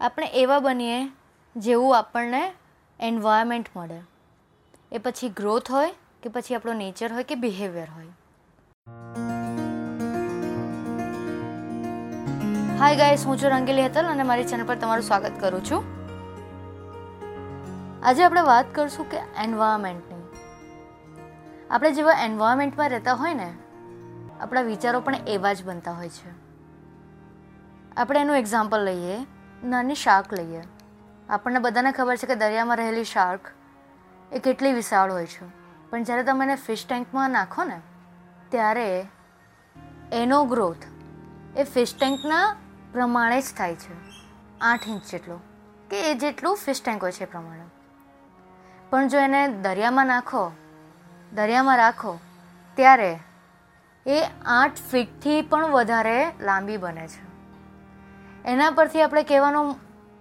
આપણે એવા બનીએ જેવું આપણને એન્વાયરમેન્ટ મળે. એ પછી ગ્રોથ હોય કે પછી આપણો નેચર હોય કે બિહેવિયર હોય. હાય ગાઈસ હું છું રંગીલી હેતલ અને મારી ચેનલ પર તમારું સ્વાગત કરું છું. આજે આપણે વાત કરશું કે એન્વાયરમેન્ટની આપણે જેવા એન્વાયરમેન્ટમાં રહેતા હોય ને, આપણા વિચારો પણ એવા જ બનતા હોય છે. આપણે એનું એક્ઝામ્પલ લઈએ. નાની શાર્ક લઈએ. આપણને બધાને ખબર છે કે દરિયામાં રહેલી શાર્ક એ કેટલી વિશાળ હોય છે. પણ જ્યારે તમે એને ફિશ ટેન્કમાં નાખો ને, ત્યારે એનો ગ્રોથ એ ફિશ ટેન્કના પ્રમાણે જ થાય છે. આઠ ઇંચ જેટલો કે એ જેટલું ફિશ ટેન્ક હોય છે એ પ્રમાણે. પણ જો એને દરિયામાં નાખો, દરિયામાં રાખો, ત્યારે એ આઠ ફીટથી પણ વધારે લાંબી બને છે. એના પરથી આપણે કહેવાનો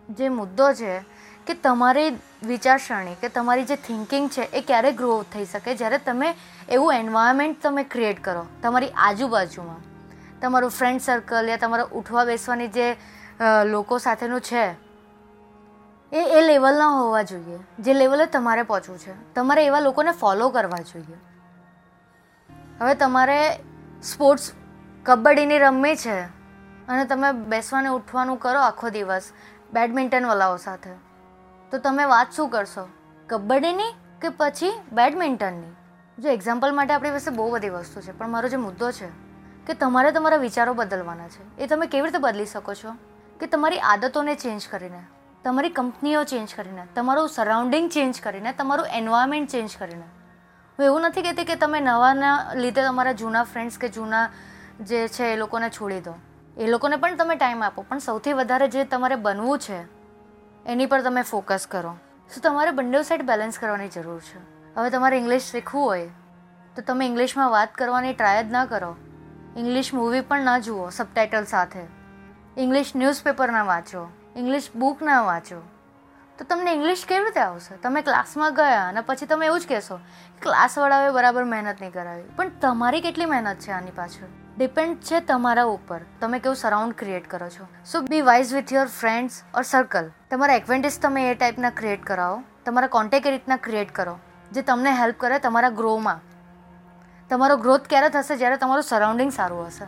જે મુદ્દો છે કે તમારી વિચારસરણી કે તમારી જે થિંકિંગ છે એ ક્યારે ગ્રો થઈ શકે? જ્યારે તમે એવું એન્વાયરમેન્ટ તમે ક્રિએટ કરો, તમારી આજુબાજુમાં, તમારું ફ્રેન્ડ સર્કલ યા તમારા ઉઠવા બેસવાની જે લોકો સાથેનું છે, એ એ લેવલના હોવા જોઈએ. જે લેવલે તમારે પહોંચવું છે. તમારે એવા લોકોને ફોલો કરવા જોઈએ. હવે તમારે સ્પોર્ટ્સ કબડ્ડીની રમવી છે અને તમે બેસવાને, ઉઠવાનું કરો આખો દિવસ બેડમિન્ટનવાળાઓ સાથે. તો તમે વાત શું કરશો? કબડ્ડીની કે પછી બેડમિન્ટનની? જો એક્ઝામ્પલ માટે આપણી પાસે બહુ બધી વસ્તુ છે, પણ મારો જે મુદ્દો છે કે તમારે તમારા વિચારો બદલવાના છે, એ તમે કેવી રીતે બદલી શકો છો? કે તમારી આદતોને ચેન્જ કરીને, તમારી કંપનીઓ ચેન્જ કરીને, તમારું સરાઉન્ડિંગ ચેન્જ કરીને, તમારું એન્વાયરમેન્ટ ચેન્જ કરીને. હું એવું નથી કહેતી કે તમે નવાના લીધે તમારા જૂના ફ્રેન્ડ્સ કે જૂના જે છે એ લોકોને છોડી દો. એ લોકોને પણ તમે ટાઈમ આપો. પણ સૌથી વધારે જે તમારે બનવું છે, એની પર તમે ફોકસ કરો. સો તમારે બંને સાઈડ બેલેન્સ કરવાની જરૂર છે. હવે તમારે ઇંગ્લિશ શીખવું હોય, તો તમે ઇંગ્લિશમાં વાત કરવાની ટ્રાય જ ના કરો. ઇંગ્લિશ મૂવી પણ ના જુઓ સબટાઇટલ સાથે. ઇંગ્લિશ ન્યૂઝપેપર ના વાંચો. ઇંગ્લિશ બુક ના વાંચો. તો તમને ઇંગ્લિશ કેવી રીતે આવશે? તમે ક્લાસમાં ગયા અને પછી તમે એવું જ કહેશો ક્લાસવાળાઓએ બરાબર મહેનત નહીં કરાવી. પણ તમારી કેટલી મહેનત છે આની પાછળ? ડિપેન્ડ છે તમારા ઉપર. તમે કેવું સરાઉન્ડ ક્રિએટ કરો છો. So be wise with your friends or circle તમારા એક્વેન્ટિસ તમે એ ટાઈપના ક્રિએટ કરાવો. તમારા કોન્ટેક્ટ એ રીતના ક્રિએટ કરો, જે તમને હેલ્પ કરે તમારા ગ્રોમાં તમારો ગ્રોથ ક્યારે થશે? જ્યારે તમારું સરાઉન્ડિંગ સારું હશે.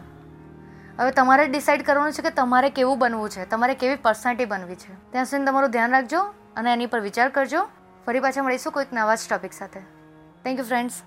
હવે તમારે ડિસાઇડ કરવાનું છે કે તમારે કેવું બનવું છે. તમારે કેવી પર્સનાલિટી બનવી છે. ત્યાં સુધી તમારું ધ્યાન રાખજો અને એની પર વિચાર કરજો. ફરી પાછા મળીશું કોઈક નવા જ ટોપિક સાથે. Thank you friends